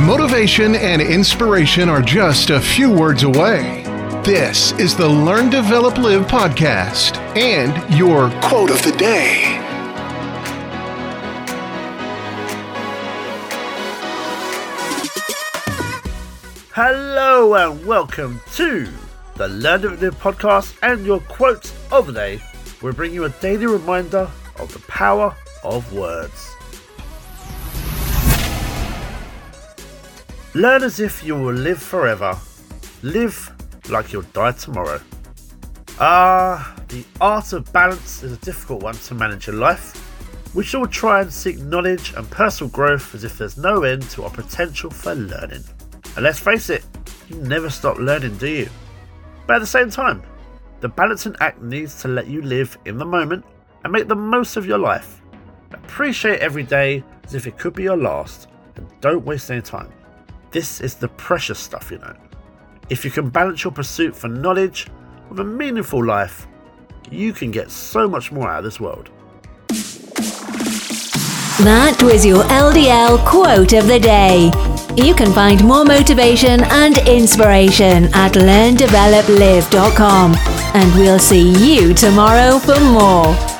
Motivation and inspiration are just a few words away. This is the Learn, Develop, Live podcast and your quote of the day. Hello and welcome to the Learn Develop Live podcast and your quote of the day. We bring you a daily reminder of the power of words. Learn as if you will live forever. Live like you'll die tomorrow. Ah, the art of balance is a difficult one to manage in life. We should all try and seek knowledge and personal growth as if there's no end to our potential for learning. And let's face it, you never stop learning, do you? But at the same time, the balancing act needs to let you live in the moment and make the most of your life. Appreciate every day as if it could be your last, and don't waste any time. This is the precious stuff, you know. If you can balance your pursuit for knowledge with a meaningful life, you can get so much more out of this world. That was your LDL quote of the day. You can find more motivation and inspiration at learndeveloplive.com. And we'll see you tomorrow for more.